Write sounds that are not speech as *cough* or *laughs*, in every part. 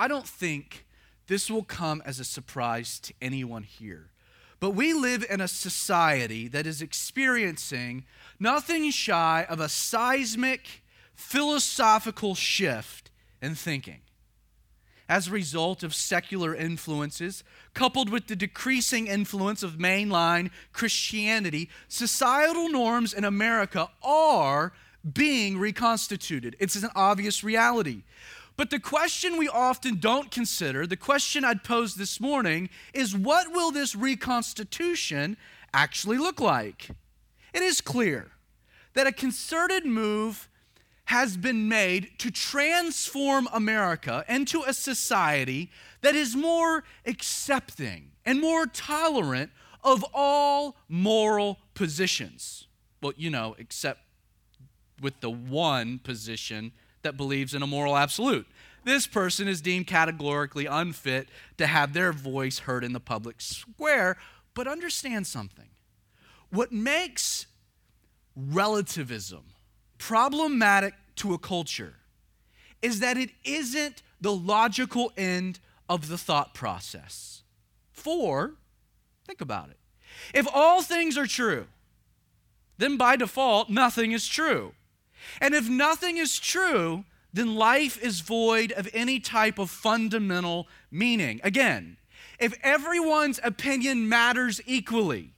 I don't think this will come as a surprise to anyone here. But we live in a society that is experiencing nothing shy of a seismic philosophical shift in thinking. As a result of secular influences, coupled with the decreasing influence of mainline Christianity, societal norms in America are being reconstituted. It's an obvious reality. But the question we often don't consider, the question I'd pose this morning, is what will this reconstitution actually look like? It is clear that a concerted move has been made to transform America into a society that is more accepting and more tolerant of all moral positions. Well, you know, except with the one position that believes in a moral absolute. This person is deemed categorically unfit to have their voice heard in the public square. But understand something. What makes relativism problematic to a culture is that it isn't the logical end of the thought process. For, think about it. If all things are true, then by default, nothing is true. And if nothing is true, then life is void of any type of fundamental meaning. Again, if everyone's opinion matters equally,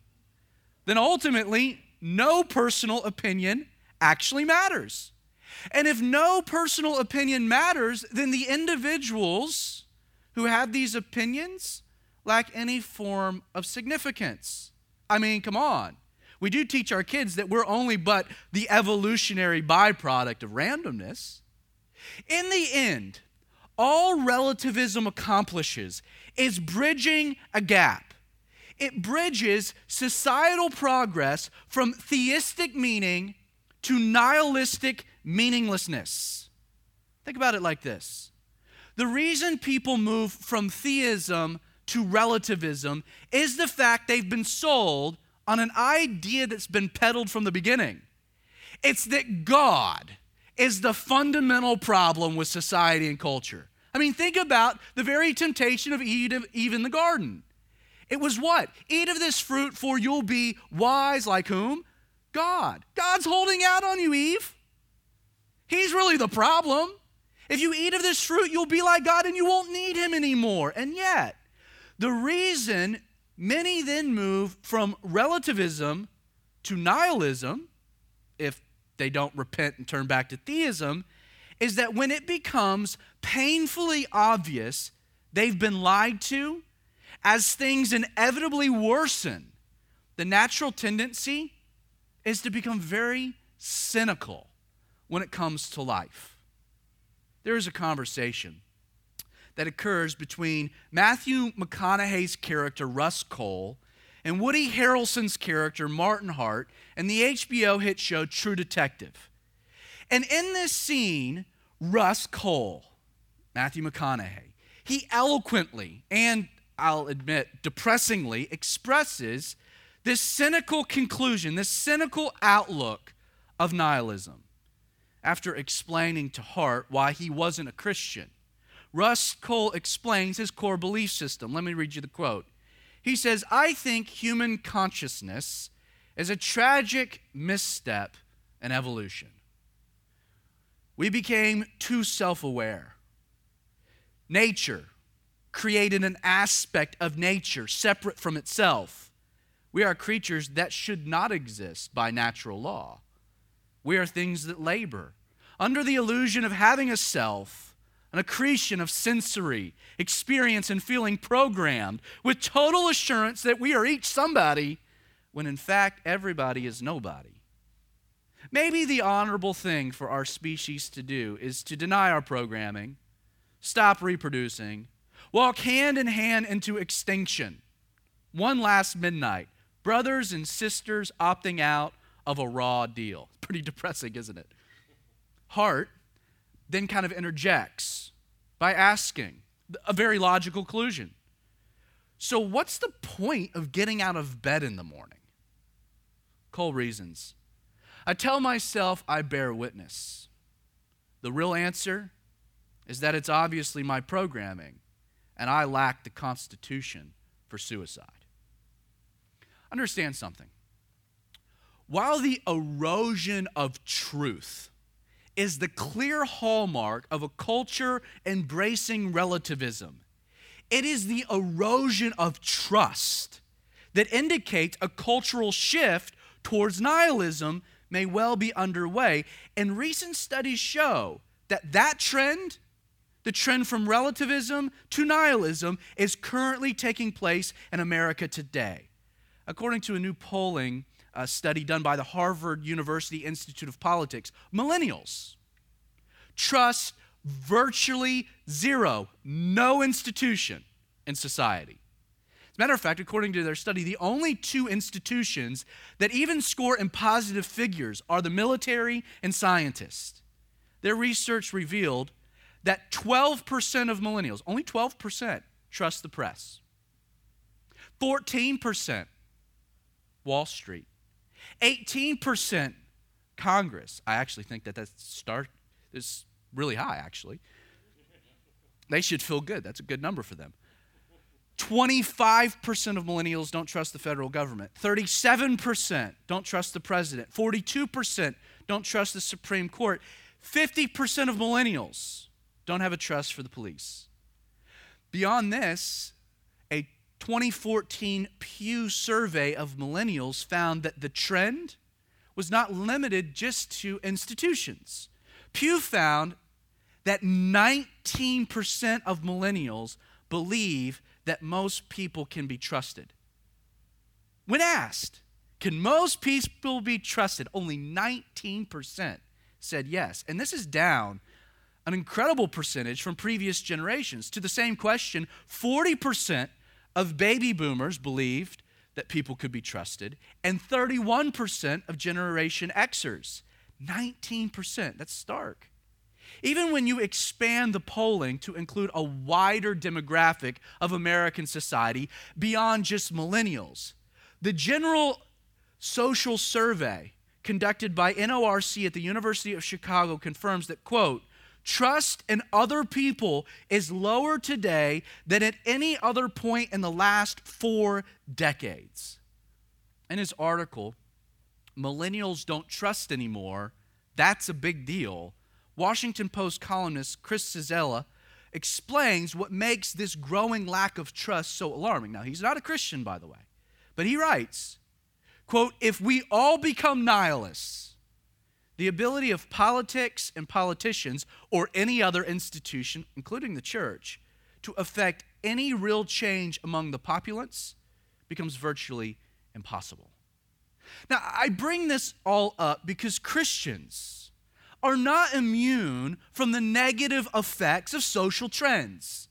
then ultimately no personal opinion actually matters. And if no personal opinion matters, then the individuals who have these opinions lack any form of significance. I mean, come on. We do teach our kids that we're only but the evolutionary byproduct of randomness. In the end, all relativism accomplishes is bridging a gap. It bridges societal progress from theistic meaning to nihilistic meaninglessness. Think about it like this the reason people move from theism to relativism is the fact they've been sold on an idea that's been peddled from the beginning. It's that God is the fundamental problem with society and culture. I mean, think about the very temptation of Eve, in the garden. It was what? Eat of this fruit, for you'll be wise like whom? God. God's holding out on you, Eve. He's really the problem. If you eat of this fruit, you'll be like God and you won't need Him anymore. And yet, the reason Many then move from relativism to nihilism, if they don't repent and turn back to theism, is that when it becomes painfully obvious they've been lied to, as things inevitably worsen, the natural tendency is to become very cynical when it comes to life. There is a conversation that occurs between Matthew McConaughey's character, Rust Cohle, and Woody Harrelson's character, Martin Hart, in the HBO hit show True Detective. And in this scene, Rust Cohle, Matthew McConaughey, he eloquently and I'll admit depressingly expresses this cynical conclusion, this cynical outlook of nihilism after explaining to Hart why he wasn't a Christian. Rust Cohle explains his core belief system. Let me read you the quote. He says, I think human consciousness is a tragic misstep in evolution. We became too self aware. Nature created an aspect of nature separate from itself. We are creatures that should not exist by natural law. We are things that labor under the illusion of having a self an accretion of sensory experience and feeling programmed with total assurance that we are each somebody when in fact everybody is nobody. Maybe the honorable thing for our species to do is to deny our programming, stop reproducing, walk hand in hand into extinction. One last midnight, brothers and sisters opting out of a raw deal. Pretty depressing, isn't it? Hart then kind of interjects by asking a very logical conclusion. So, what's the point of getting out of bed in the morning? Cohle reasons. I tell myself I bear witness. The real answer is that it's obviously my programming, and I lack the constitution for suicide. Understand something. While the erosion of truth is the clear hallmark of a culture embracing relativism, it is the erosion of trust that indicates a cultural shift towards nihilism may well be underway. And recent studies show that that trend, the trend from relativism to nihilism, is currently taking place in America today. According to a new polling uh, study done by the Harvard University Institute of Politics, millennials trust virtually zero, no institution in society. As a matter of fact, according to their study, the only two institutions that even score in positive figures are the military and scientists. Their research revealed that 12% of millennials, only 12%, trust the press. 14% Wall Street. 18% Congress. I actually think that that start is really high, actually. They should feel good. That's a good number for them. 25% of millennials don't trust the federal government. 37% don't trust the president. 42% don't trust the Supreme Court. 50% of millennials don't have a trust for the police. Beyond this, a 2014 Pew survey of millennials found that the trend was not limited just to institutions. Pew found that 19% of millennials believe that most people can be trusted. When asked, can most people be trusted? Only 19% said yes. And this is down an incredible percentage from previous generations. To the same question, 40% of baby boomers believed that people could be trusted, and 31% of Generation Xers. 19%. That's stark. Even when you expand the polling to include a wider demographic of American society beyond just millennials, the general social survey conducted by NORC at the University of Chicago confirms that, quote, trust in other people is lower today than at any other point in the last four decades. In his article, Millennials Don't Trust Anymore, that's a big deal Washington Post columnist Chris Cillizza explains what makes this growing lack of trust so alarming. Now, he's not a Christian, by the way, but he writes, quote, if we all become nihilists, the ability of politics and politicians or any other institution, including the church, to affect any real change among the populace becomes virtually impossible. Now, I bring this all up because Christians, are not immune from the negative effects of social trends.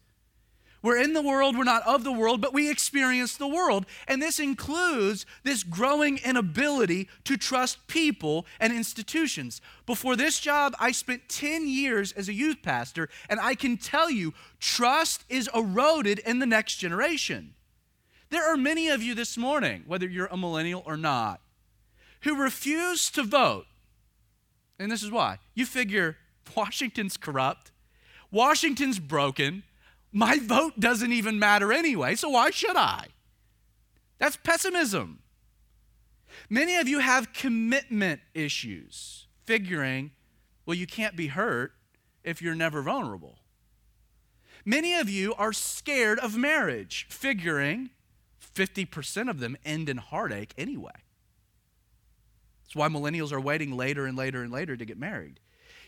We're in the world, we're not of the world, but we experience the world. And this includes this growing inability to trust people and institutions. Before this job, I spent 10 years as a youth pastor, and I can tell you, trust is eroded in the next generation. There are many of you this morning, whether you're a millennial or not, who refuse to vote and this is why. You figure *laughs* Washington's corrupt, Washington's broken, my vote doesn't even matter anyway, so why should I? That's pessimism. Many of you have commitment issues, figuring, well, you can't be hurt if you're never vulnerable. Many of you are scared of marriage, figuring 50% of them end in heartache anyway. That's why millennials are waiting later and later and later to get married.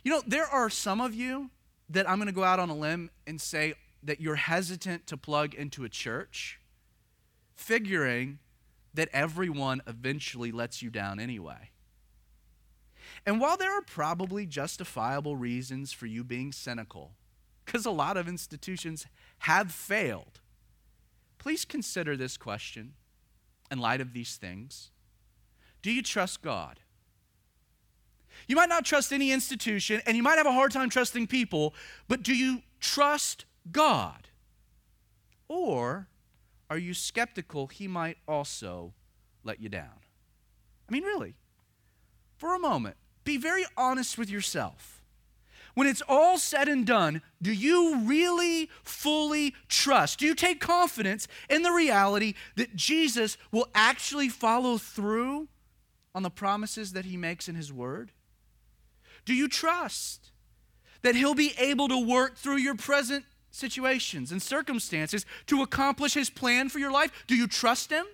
You know, there are some of you that I'm going to go out on a limb and say that you're hesitant to plug into a church, figuring that everyone eventually lets you down anyway. And while there are probably justifiable reasons for you being cynical, because a lot of institutions have failed, please consider this question in light of these things. Do you trust God? You might not trust any institution, and you might have a hard time trusting people, but do you trust God? Or are you skeptical he might also let you down? I mean, really, for a moment, be very honest with yourself. when it's all said and done, do you really fully trust? Do you take confidence in the reality that Jesus will actually follow through on the promises that he makes in his word? Do you trust that he'll be able to work through your present situations and circumstances to accomplish his plan for your life? Do you trust him?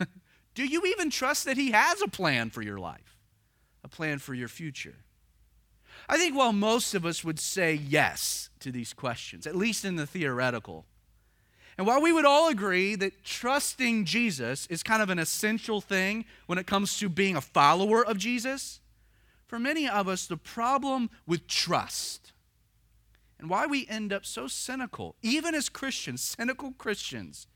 *laughs* Do you even trust that he has a plan for your life, a plan for your future? I think while most of us would say yes to these questions, at least in the theoretical, and while we would all agree that trusting Jesus is kind of an essential thing when it comes to being a follower of Jesus, for many of us, the problem with trust and why we end up so cynical, even as Christians, cynical Christians,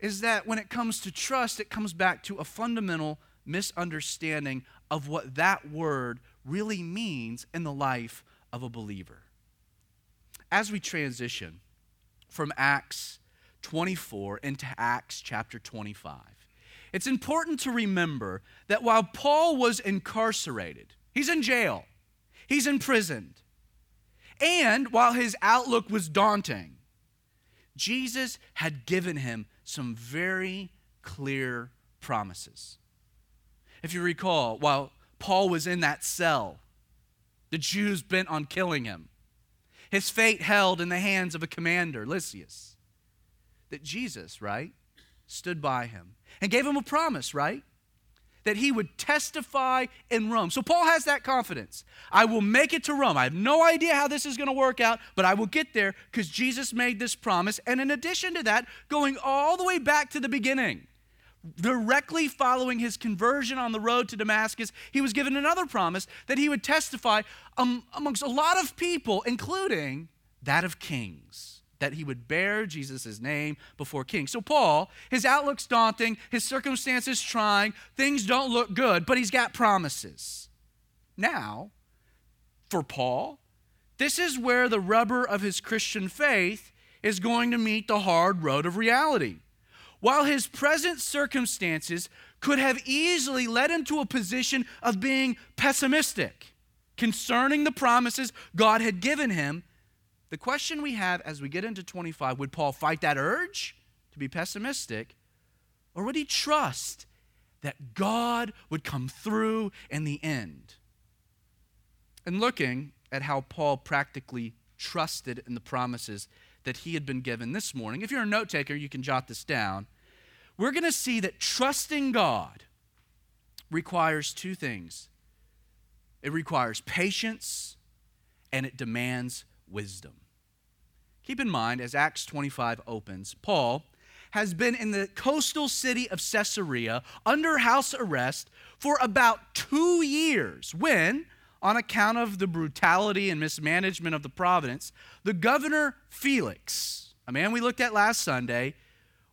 is that when it comes to trust, it comes back to a fundamental misunderstanding of what that word really means in the life of a believer. As we transition from Acts 24 into Acts chapter 25, it's important to remember that while Paul was incarcerated, he's in jail, he's imprisoned, and while his outlook was daunting, Jesus had given him some very clear promises. If you recall, while Paul was in that cell, the Jews bent on killing him, his fate held in the hands of a commander, Lysias, that Jesus, right, stood by him and gave him a promise, right? That he would testify in Rome. So Paul has that confidence. I will make it to Rome. I have no idea how this is going to work out, but I will get there because Jesus made this promise. And in addition to that, going all the way back to the beginning, directly following his conversion on the road to Damascus, he was given another promise that he would testify um, amongst a lot of people, including that of kings, that he would bear Jesus' name before kings. So, Paul, his outlook's daunting, his circumstances trying, things don't look good, but he's got promises. Now, for Paul, this is where the rubber of his Christian faith is going to meet the hard road of reality. While his present circumstances could have easily led him to a position of being pessimistic concerning the promises God had given him, the question we have as we get into 25 would Paul fight that urge to be pessimistic, or would he trust that God would come through in the end? And looking at how Paul practically trusted in the promises that he had been given this morning, if you're a note taker, you can jot this down we're going to see that trusting God requires two things it requires patience and it demands wisdom. Keep in mind, as Acts 25 opens, Paul has been in the coastal city of Caesarea under house arrest for about two years when, on account of the brutality and mismanagement of the province, the governor Felix, a man we looked at last Sunday,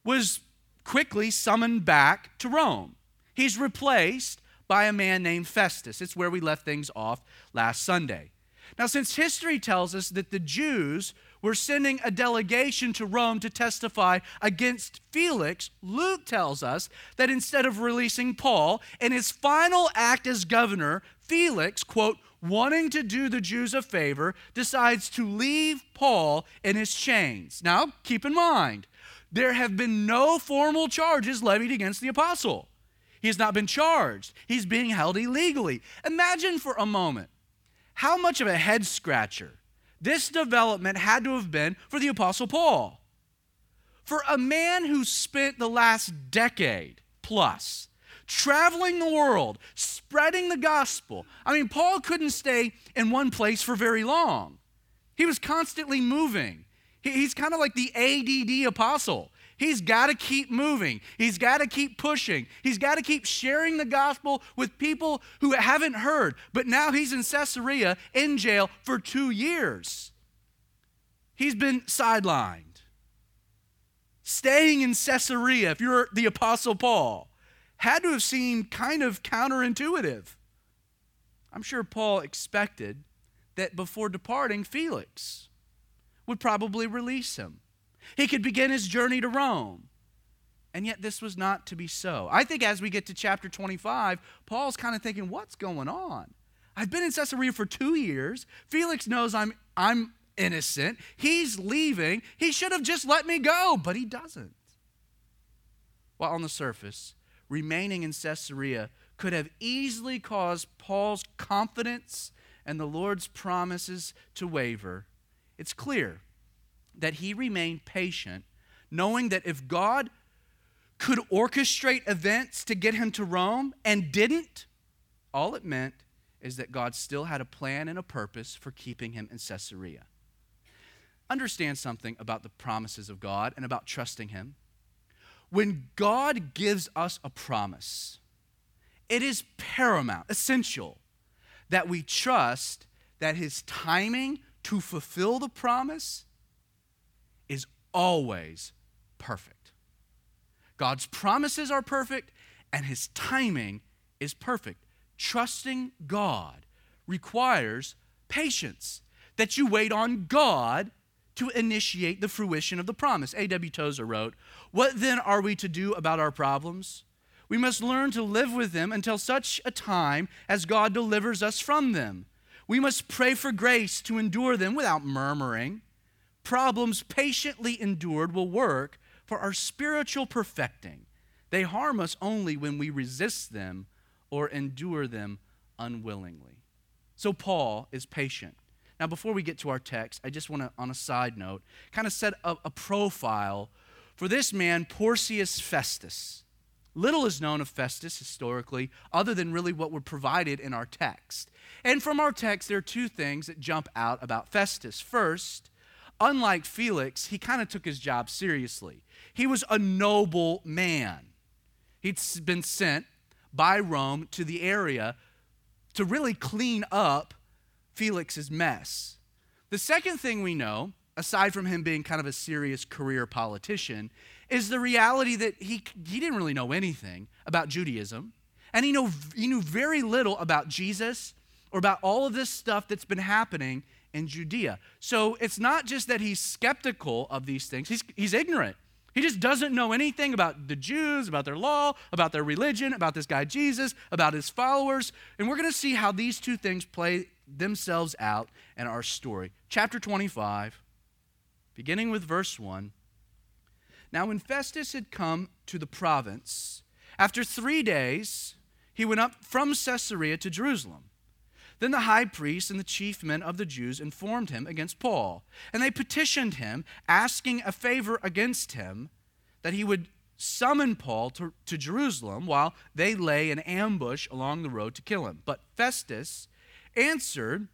was quickly summoned back to Rome. He's replaced by a man named Festus. It's where we left things off last Sunday. Now, since history tells us that the Jews were sending a delegation to Rome to testify against Felix, Luke tells us that instead of releasing Paul, in his final act as governor, Felix, quote, wanting to do the Jews a favor, decides to leave Paul in his chains. Now, keep in mind, there have been no formal charges levied against the apostle. He has not been charged, he's being held illegally. Imagine for a moment how much of a head scratcher this development had to have been for the apostle Paul. For a man who spent the last decade plus traveling the world, spreading the gospel. I mean, Paul couldn't stay in one place for very long. He was constantly moving. He's kind of like the ADD apostle. He's got to keep moving. He's got to keep pushing. He's got to keep sharing the gospel with people who haven't heard. But now he's in Caesarea in jail for two years. He's been sidelined. Staying in Caesarea, if you're the Apostle Paul, had to have seemed kind of counterintuitive. I'm sure Paul expected that before departing, Felix would probably release him. He could begin his journey to Rome. And yet, this was not to be so. I think as we get to chapter 25, Paul's kind of thinking, what's going on? I've been in Caesarea for two years. Felix knows I'm, I'm innocent. He's leaving. He should have just let me go, but he doesn't. While on the surface, remaining in Caesarea could have easily caused Paul's confidence and the Lord's promises to waver. It's clear that he remained patient, knowing that if God could orchestrate events to get him to Rome and didn't, all it meant is that God still had a plan and a purpose for keeping him in Caesarea. Understand something about the promises of God and about trusting him. When God gives us a promise, it is paramount, essential, that we trust that his timing to fulfill the promise is always perfect. God's promises are perfect, and his timing is perfect. Trusting God requires patience, that you wait on God to initiate the fruition of the promise. A.W. Tozer wrote, What then are we to do about our problems? We must learn to live with them until such a time as God delivers us from them. We must pray for grace to endure them without murmuring. Problems patiently endured will work for our spiritual perfecting. They harm us only when we resist them or endure them unwillingly. So Paul is patient. Now, before we get to our text, I just want to, on a side note, kind of set a, a profile for this man, Porcius Festus. Little is known of Festus historically, other than really what we're provided in our text. And from our text, there are two things that jump out about Festus. First, unlike Felix, he kind of took his job seriously. He was a noble man. He'd been sent by Rome to the area to really clean up Felix's mess. The second thing we know, aside from him being kind of a serious career politician, is the reality that he, he didn't really know anything about Judaism, and he, know, he knew very little about Jesus or about all of this stuff that's been happening in Judea. So it's not just that he's skeptical of these things, he's, he's ignorant. He just doesn't know anything about the Jews, about their law, about their religion, about this guy Jesus, about his followers. And we're going to see how these two things play themselves out in our story. Chapter 25, beginning with verse 1. Now, when Festus had come to the province, after three days, he went up from Caesarea to Jerusalem. Then the high priest and the chief men of the Jews informed him against Paul, and they petitioned him, asking a favor against him that he would summon Paul to, to Jerusalem while they lay in ambush along the road to kill him. But Festus answered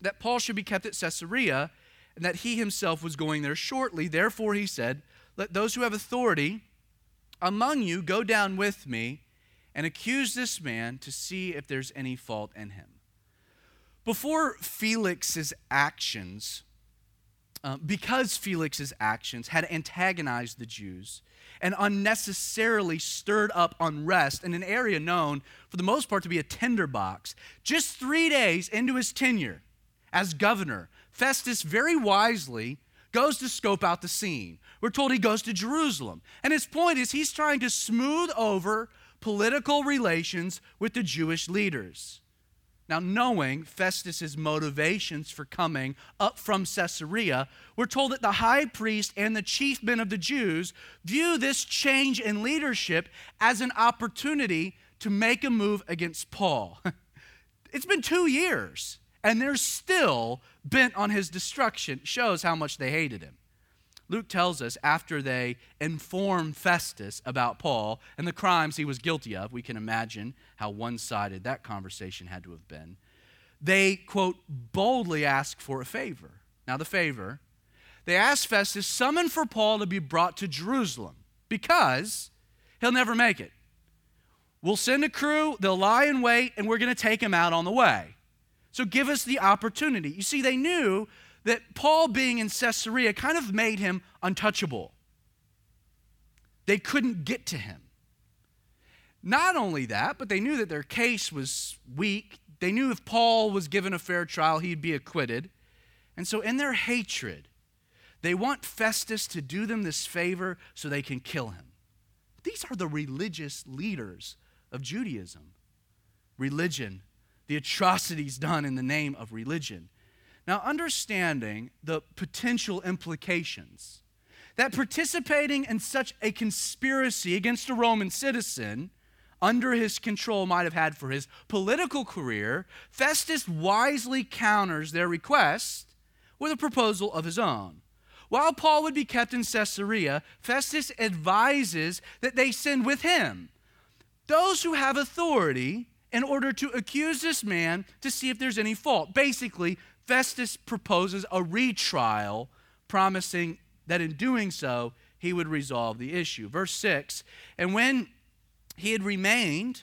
that Paul should be kept at Caesarea and that he himself was going there shortly. Therefore, he said, let those who have authority among you go down with me and accuse this man to see if there's any fault in him. Before Felix's actions, uh, because Felix's actions had antagonized the Jews and unnecessarily stirred up unrest in an area known, for the most part, to be a tinderbox, just three days into his tenure as governor, Festus very wisely goes to scope out the scene. We're told he goes to Jerusalem. And his point is he's trying to smooth over political relations with the Jewish leaders. Now, knowing Festus's motivations for coming up from Caesarea, we're told that the high priest and the chief men of the Jews view this change in leadership as an opportunity to make a move against Paul. *laughs* it's been two years, and they're still bent on his destruction. Shows how much they hated him. Luke tells us after they informed Festus about Paul and the crimes he was guilty of, we can imagine how one sided that conversation had to have been. They, quote, boldly ask for a favor. Now, the favor, they ask Festus, summon for Paul to be brought to Jerusalem because he'll never make it. We'll send a crew, they'll lie in wait, and we're going to take him out on the way. So give us the opportunity. You see, they knew that Paul being in Caesarea kind of made him untouchable. They couldn't get to him. Not only that, but they knew that their case was weak. They knew if Paul was given a fair trial, he'd be acquitted. And so, in their hatred, they want Festus to do them this favor so they can kill him. These are the religious leaders of Judaism. Religion the atrocities done in the name of religion. Now, understanding the potential implications that participating in such a conspiracy against a Roman citizen under his control might have had for his political career, Festus wisely counters their request with a proposal of his own. While Paul would be kept in Caesarea, Festus advises that they send with him those who have authority in order to accuse this man to see if there's any fault. Basically, Festus proposes a retrial, promising that in doing so, he would resolve the issue. Verse 6 And when he had remained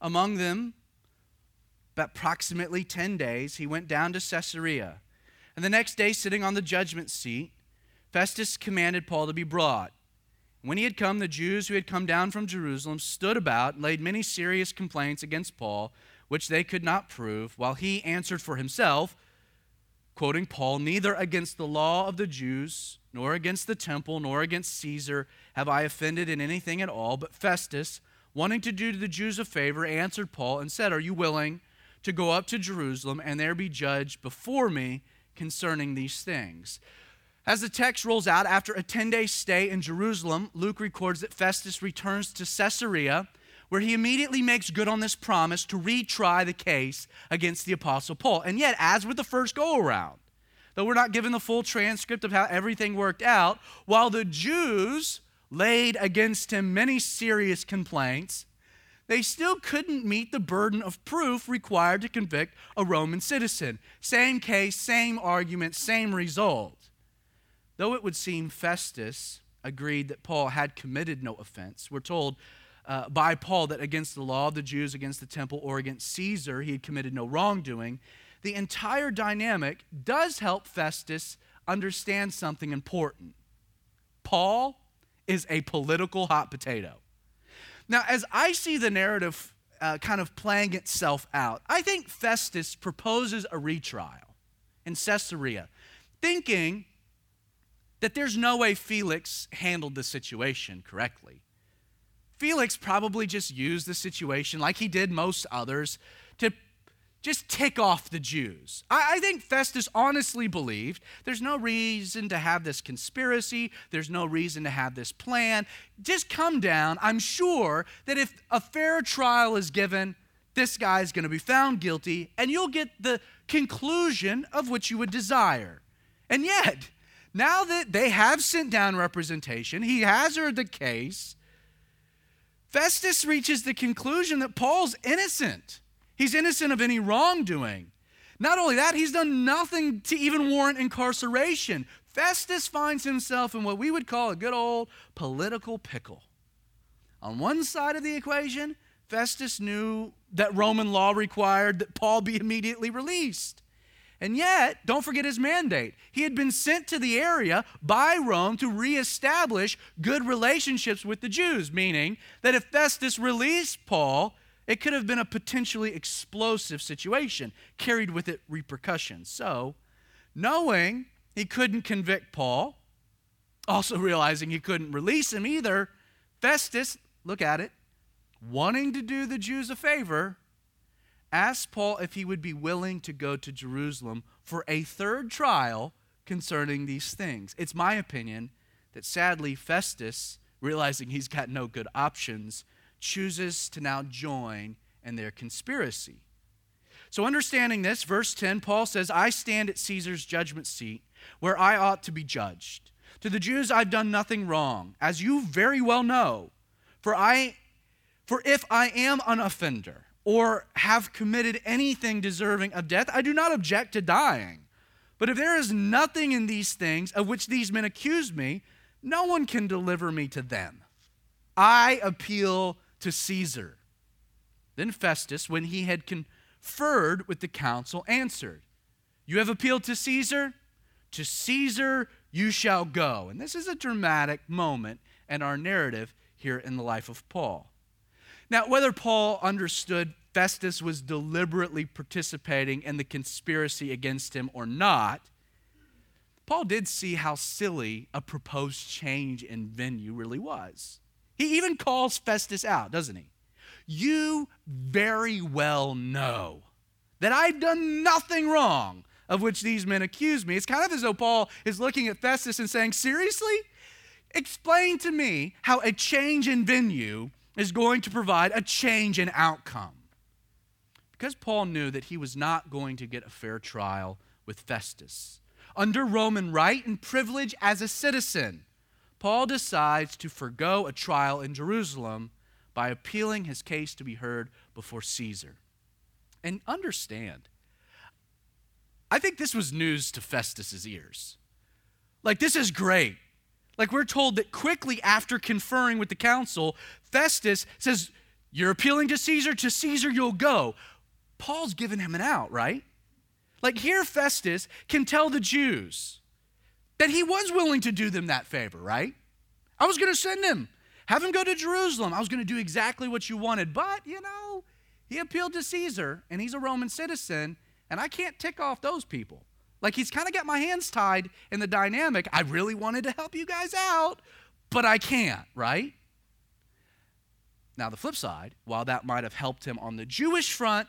among them approximately 10 days, he went down to Caesarea. And the next day, sitting on the judgment seat, Festus commanded Paul to be brought. When he had come, the Jews who had come down from Jerusalem stood about and laid many serious complaints against Paul, which they could not prove, while he answered for himself, quoting Paul, Neither against the law of the Jews, nor against the temple, nor against Caesar have I offended in anything at all. But Festus, wanting to do to the Jews a favor, answered Paul and said, Are you willing to go up to Jerusalem and there be judged before me concerning these things? As the text rolls out, after a 10 day stay in Jerusalem, Luke records that Festus returns to Caesarea, where he immediately makes good on this promise to retry the case against the Apostle Paul. And yet, as with the first go around, though we're not given the full transcript of how everything worked out, while the Jews laid against him many serious complaints, they still couldn't meet the burden of proof required to convict a Roman citizen. Same case, same argument, same result. Though it would seem Festus agreed that Paul had committed no offense, we're told uh, by Paul that against the law of the Jews, against the temple, or against Caesar, he had committed no wrongdoing. The entire dynamic does help Festus understand something important. Paul is a political hot potato. Now, as I see the narrative uh, kind of playing itself out, I think Festus proposes a retrial in Caesarea, thinking that there's no way Felix handled the situation correctly. Felix probably just used the situation like he did most others to just tick off the Jews. I, I, think Festus honestly believed there's no reason to have this conspiracy, there's no reason to have this plan. Just come down. I'm sure that if a fair trial is given, this guy is going to be found guilty, and you'll get the conclusion of which you would desire. And yet, now that they have sent down representation, he has heard the case. Festus reaches the conclusion that Paul's innocent. He's innocent of any wrongdoing. Not only that, he's done nothing to even warrant incarceration. Festus finds himself in what we would call a good old political pickle. On one side of the equation, Festus knew that Roman law required that Paul be immediately released. And yet, don't forget his mandate. He had been sent to the area by Rome to reestablish good relationships with the Jews, meaning that if Festus released Paul, it could have been a potentially explosive situation, carried with it repercussions. So, knowing he couldn't convict Paul, also realizing he couldn't release him either, Festus, look at it, wanting to do the Jews a favor, asked Paul if he would be willing to go to Jerusalem for a third trial concerning these things. It's my opinion that sadly Festus, realizing he's got no good options, chooses to now join in their conspiracy. So, understanding this, verse 10, Paul says, I stand at Caesar's judgment seat where I ought to be judged. To the Jews, I've done nothing wrong, as you very well know. For, I, for if I am an offender, or have committed anything deserving of death, I do not object to dying. But if there is nothing in these things of which these men accuse me, no one can deliver me to them. I appeal to Caesar. Then Festus, when he had conferred with the council, answered, You have appealed to Caesar? To Caesar you shall go. And this is a dramatic moment in our narrative here in the life of Paul. Now, whether Paul understood Festus was deliberately participating in the conspiracy against him or not, Paul did see how silly a proposed change in venue really was. He even calls Festus out, doesn't he? You very well know that I've done nothing wrong of which these men accuse me. It's kind of as though Paul is looking at Festus and saying, Seriously? Explain to me how a change in venue is going to provide a change in outcome. Because Paul knew that he was not going to get a fair trial with Festus. Under Roman right and privilege as a citizen, Paul decides to forego a trial in Jerusalem by appealing his case to be heard before Caesar. And understand, I think this was news to Festus's ears. Like, this is great. Like, we're told that quickly after conferring with the council, Festus says, You're appealing to Caesar, to Caesar you'll go. Paul's giving him an out, right? Like, here Festus can tell the Jews that he was willing to do them that favor, right? I was going to send him, have him go to Jerusalem. I was going to do exactly what you wanted. But, you know, he appealed to Caesar, and he's a Roman citizen, and I can't tick off those people. Like he's kind of got my hands tied in the dynamic. I really wanted to help you guys out, but I can't, right? Now, the flip side, while that might have helped him on the Jewish front,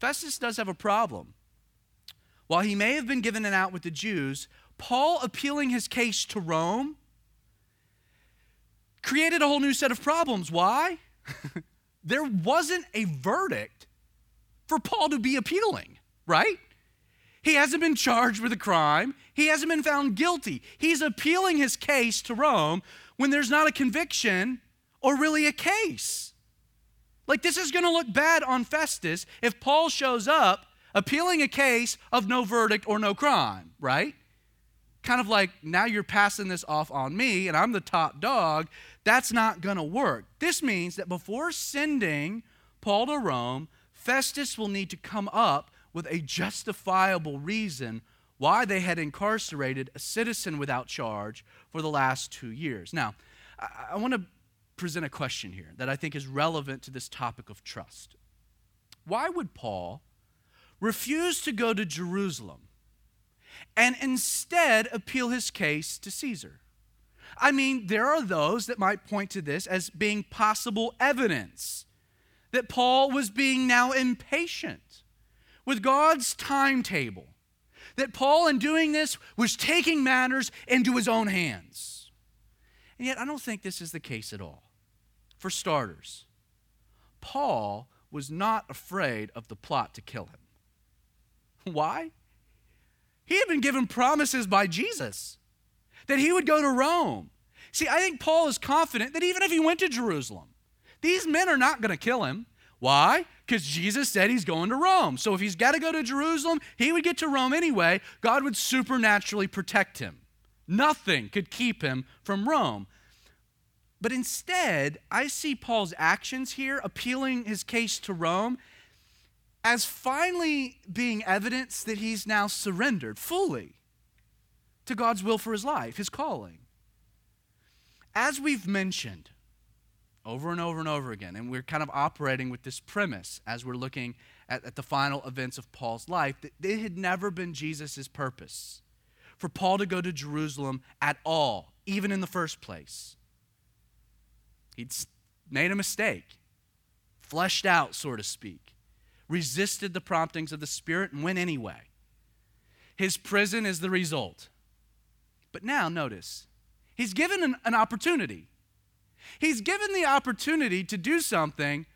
Festus does have a problem. While he may have been given an out with the Jews, Paul appealing his case to Rome created a whole new set of problems. Why? *laughs* there wasn't a verdict for Paul to be appealing, right? He hasn't been charged with a crime. He hasn't been found guilty. He's appealing his case to Rome when there's not a conviction or really a case. Like, this is going to look bad on Festus if Paul shows up appealing a case of no verdict or no crime, right? Kind of like, now you're passing this off on me and I'm the top dog. That's not going to work. This means that before sending Paul to Rome, Festus will need to come up with a justifiable reason why they had incarcerated a citizen without charge for the last two years. Now, I, I want to present a question here that I think is relevant to this topic of trust. Why would Paul refuse to go to Jerusalem and instead appeal his case to Caesar? I mean, there are those that might point to this as being possible evidence that Paul was being now impatient with God's timetable. That Paul, in doing this, was taking matters into his own hands. And yet, I don't think this is the case at all. For starters, Paul was not afraid of the plot to kill him. Why? He had been given promises by Jesus that he would go to Rome. See, I think Paul is confident that even if he went to Jerusalem, these men are not going to kill him. Why? Because Jesus said he's going to Rome. So if he's got to go to Jerusalem, he would get to Rome anyway. God would supernaturally protect him. Nothing could keep him from Rome. But instead, I see Paul's actions here, appealing his case to Rome, as finally being evidence that he's now surrendered fully to God's will for his life, his calling. As we've mentioned over and over and over again, and we're kind of operating with this premise as we're looking at, at the final events of Paul's life, that it had never been Jesus' purpose for Paul to go to Jerusalem at all, even in the first place. He'd made a mistake, fleshed out, so to speak, resisted the promptings of the Spirit, and went anyway. His prison is the result. But now, notice, he's given an, an opportunity. He's given the opportunity to do something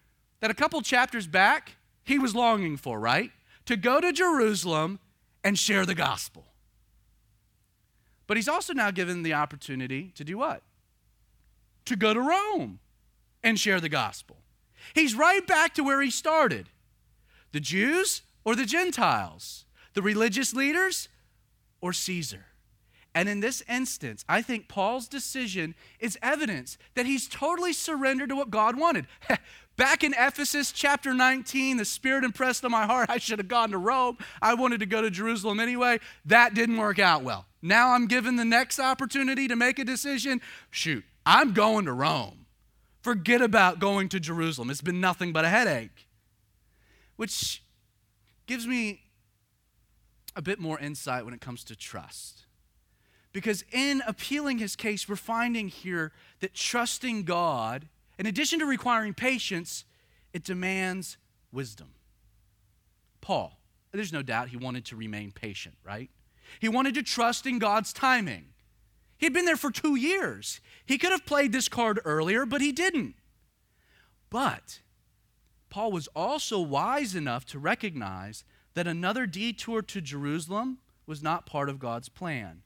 that a couple chapters back he was longing for, right? To go to Jerusalem and share the gospel. But he's also now given the opportunity to do what? To go to Rome and share the gospel. He's right back to where he started the Jews or the Gentiles, the religious leaders or Caesar. And in this instance, I think Paul's decision is evidence that he's totally surrendered to what God wanted. *laughs* Back in Ephesus chapter 19, the Spirit impressed on my heart I should have gone to Rome. I wanted to go to Jerusalem anyway. That didn't work out well. Now I'm given the next opportunity to make a decision. Shoot, I'm going to Rome. Forget about going to Jerusalem. It's been nothing but a headache. Which gives me a bit more insight when it comes to trust. Because in appealing his case, we're finding here that trusting God, in addition to requiring patience, it demands wisdom. Paul. There's no doubt he wanted to remain patient, right? He wanted to trust in God's timing. He'd been there for two years. He could have played this card earlier, but he didn't. But Paul was also wise enough to recognize that another detour to Jerusalem was not part of God's plan.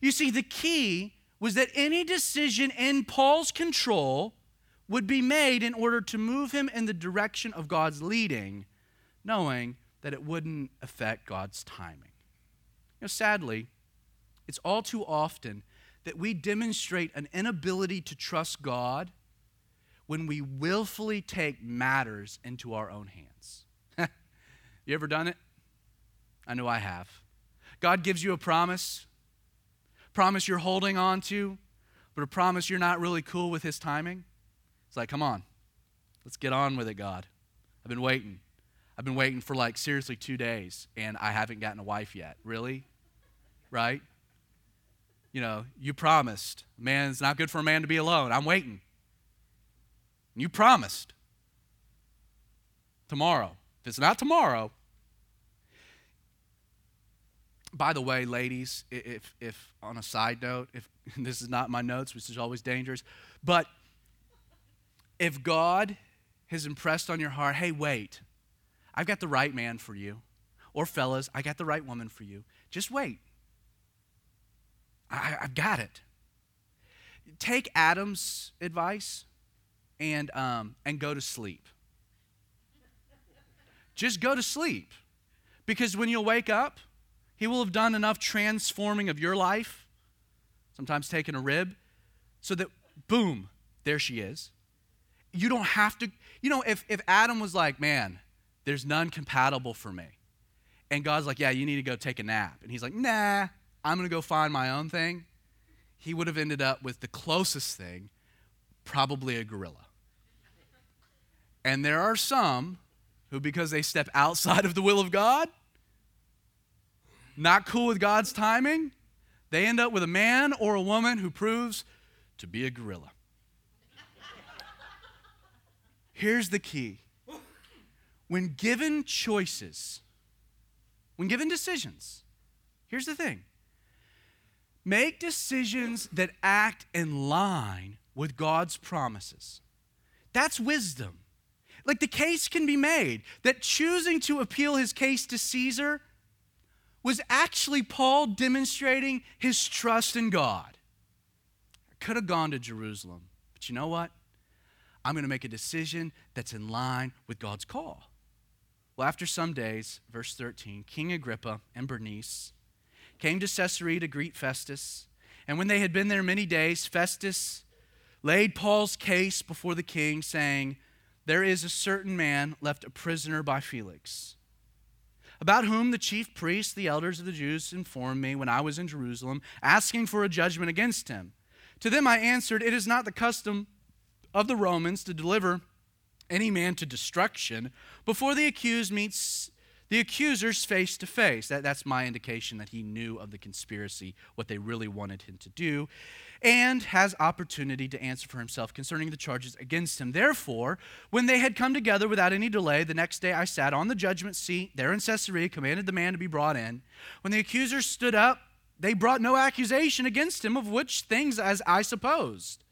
You see, the key was that any decision in Paul's control would be made in order to move him in the direction of God's leading, knowing that it wouldn't affect God's timing. You know, sadly, it's all too often that we demonstrate an inability to trust God when we willfully take matters into our own hands. *laughs* you ever done it? I know I have. God gives you a promise, promise you're holding on to, but a promise you're not really cool with His timing. It's like, come on, let's get on with it, God. I've been waiting. I've been waiting for like seriously two days, and I haven't gotten a wife yet. Really? Right? You know, you promised. Man, it's not good for a man to be alone. I'm waiting. You promised. Tomorrow. If it's not tomorrow, by the way, ladies, if, if on a side note, if *laughs* this is not my notes, which is always dangerous, but if God has impressed on your heart, hey, wait, I've got the right man for you, or fellas, I got the right woman for you, just wait. I, have got it. Take Adam's advice and, um, and go to sleep. Just go to sleep. Because when you'll wake up, he will have done enough transforming of your life, sometimes taking a rib, so that boom, there she is. You don't have to, you know, if, if Adam was like, man, there's none compatible for me, and God's like, yeah, you need to go take a nap, and he's like, nah, I'm going to go find my own thing, he would have ended up with the closest thing, probably a gorilla. And there are some who, because they step outside of the will of God, not cool with God's timing, they end up with a man or a woman who proves to be a gorilla. Here's the key when given choices, when given decisions, here's the thing make decisions that act in line with God's promises. That's wisdom. Like the case can be made that choosing to appeal his case to Caesar was actually Paul demonstrating his trust in God. I could have gone to Jerusalem, but you know what? I'm going to make a decision that's in line with God's call. Well, after some days, verse 13, King Agrippa and Bernice came to Caesarea to greet Festus. And when they had been there many days, Festus laid Paul's case before the king, saying, There is a certain man left a prisoner by Felix about whom the chief priests, the elders of the Jews, informed me when I was in Jerusalem, asking for a judgment against him. To them I answered, It is not the custom of the Romans to deliver any man to destruction before the accused meets the accusers face to face. That, that's my indication that he knew of the conspiracy, what they really wanted him to do, and has opportunity to answer for himself concerning the charges against him. Therefore, when they had come together without any delay, the next day I sat on the judgment seat there in Caesarea, commanded the man to be brought in. When the accusers stood up, they brought no accusation against him of which things as I supposed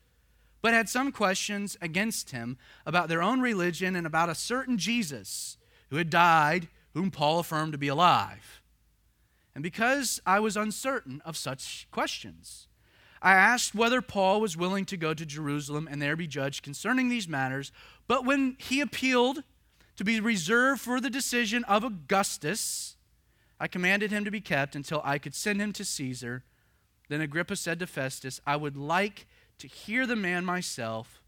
but had some questions against him about their own religion and about a certain Jesus who had died, whom Paul affirmed to be alive. And because I was uncertain of such questions, I asked whether Paul was willing to go to Jerusalem and there be judged concerning these matters. But when he appealed to be reserved for the decision of Augustus, I commanded him to be kept until I could send him to Caesar. Then Agrippa said to Festus, I would like to hear the man myself.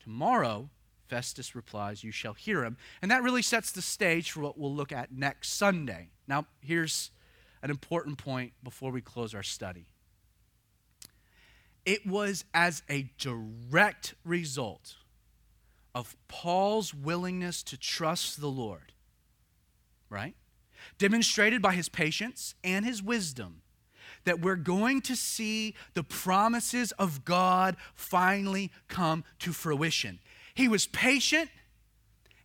Tomorrow, Festus replies, You shall hear him. And that really sets the stage for what we'll look at next Sunday. Now, here's an important point before we close our study. It was as a direct result of Paul's willingness to trust the Lord, right? Demonstrated by his patience and his wisdom, that we're going to see the promises of God finally come to fruition. He was patient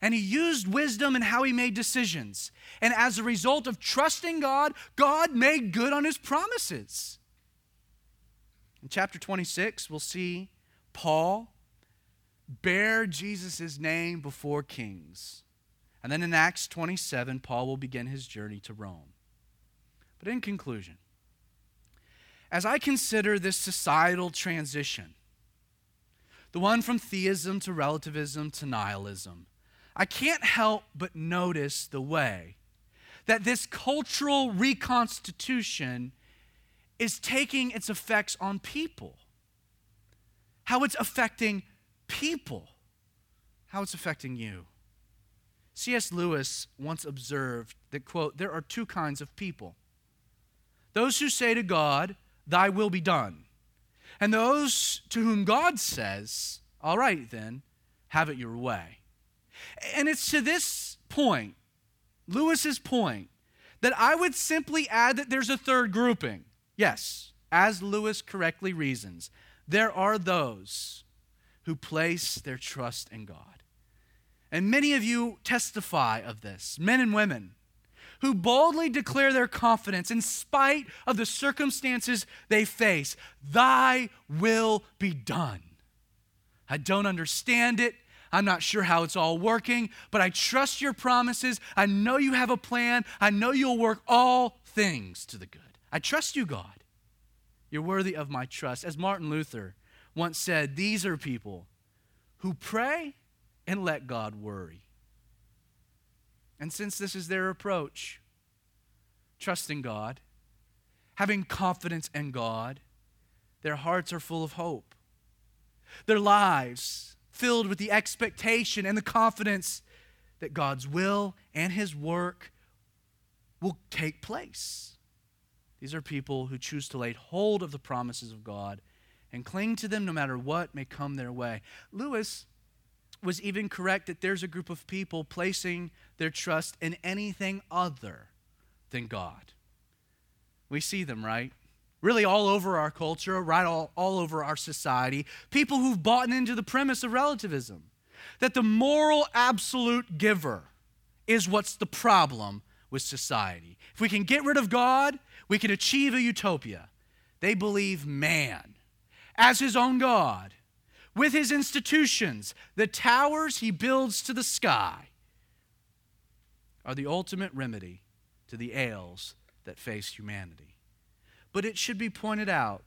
and he used wisdom in how he made decisions. And as a result of trusting God, God made good on his promises. In chapter 26, we'll see Paul bear Jesus' name before kings. And then in Acts 27, Paul will begin his journey to Rome. But in conclusion, as I consider this societal transition, the one from theism to relativism to nihilism, I can't help but notice the way that this cultural reconstitution is taking its effects on people. How it's affecting people. How it's affecting you. C.S. Lewis once observed that, quote, there are two kinds of people those who say to God, Thy will be done, and those to whom God says, All right, then, have it your way. And it's to this point, Lewis's point, that I would simply add that there's a third grouping. Yes, as Lewis correctly reasons, there are those who place their trust in God. And many of you testify of this, men and women, who boldly declare their confidence in spite of the circumstances they face. Thy will be done. I don't understand it. I'm not sure how it's all working, but I trust your promises. I know you have a plan. I know you'll work all things to the good. I trust you, God. You're worthy of my trust. As Martin Luther once said, these are people who pray and let God worry. And since this is their approach, trusting God, having confidence in God, their hearts are full of hope. Their lives filled with the expectation and the confidence that God's will and His work will take place. These are people who choose to lay hold of the promises of God and cling to them no matter what may come their way. Lewis was even correct that there's a group of people placing their trust in anything other than God. We see them, right? really all over our culture, right all, all over our society, people who've bought into the premise of relativism that the moral absolute giver is what's the problem with society. If we can get rid of God, we can achieve a utopia. They believe man as his own God, with his institutions, the towers he builds to the sky, are the ultimate remedy to the ails that face humanity. But it should be pointed out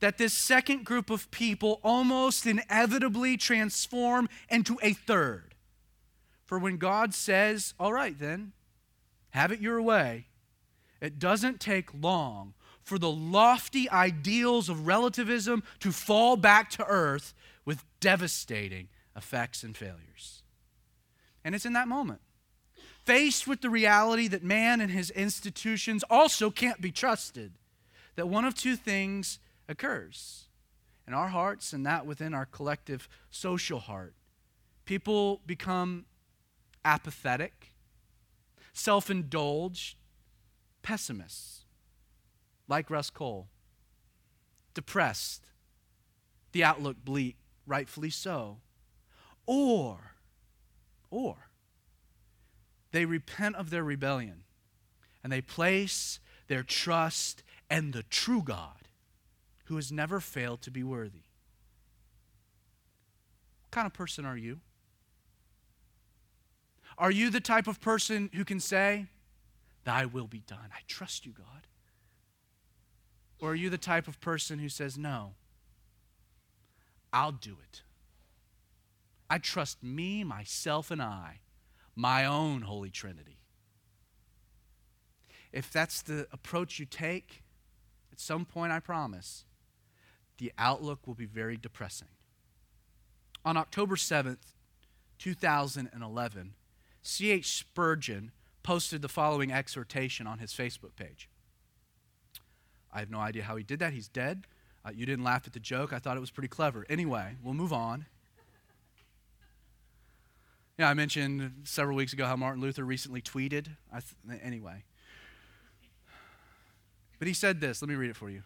that this second group of people almost inevitably transform into a third. For when God says, All right, then, have it your way, it doesn't take long for the lofty ideals of relativism to fall back to earth with devastating effects and failures. And it's in that moment, faced with the reality that man and his institutions also can't be trusted that one of two things occurs in our hearts and that within our collective social heart. People become apathetic, self indulged, pessimists, like Rust Cohle, depressed, the outlook bleak, rightfully so. Or, or, they repent of their rebellion and they place their trust in the true God who has never failed to be worthy. What kind of person are you? Are you the type of person who can say, Thy will be done? I trust you, God. Or are you the type of person who says, No, I'll do it. I trust me, myself, and I, my own Holy Trinity. If that's the approach you take, at some point, I promise, the outlook will be very depressing. On October 7th, 2011, C.H. Spurgeon posted the following exhortation on his Facebook page. I have no idea how he did that. He's dead. Uh, you didn't laugh at the joke. I thought it was pretty clever. Anyway, we'll move on. Yeah, I mentioned several weeks ago how Martin Luther recently tweeted. Th- anyway, but he said this. Let me read it for you.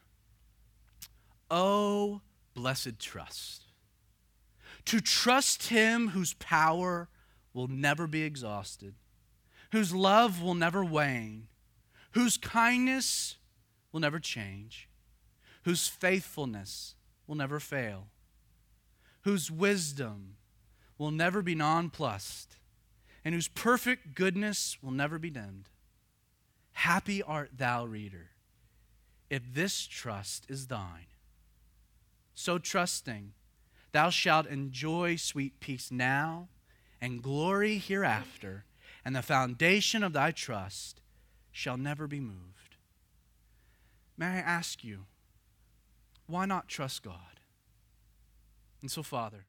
Oh, blessed trust. To trust him whose power will never be exhausted, whose love will never wane, whose kindness will never change, whose faithfulness will never fail, whose wisdom will never be nonplussed, and whose perfect goodness will never be dimmed. Happy art thou, reader, if this trust is thine. So trusting, thou shalt enjoy sweet peace now and glory hereafter, and the foundation of thy trust shall never be moved. May I ask you, why not trust God? And so, Father,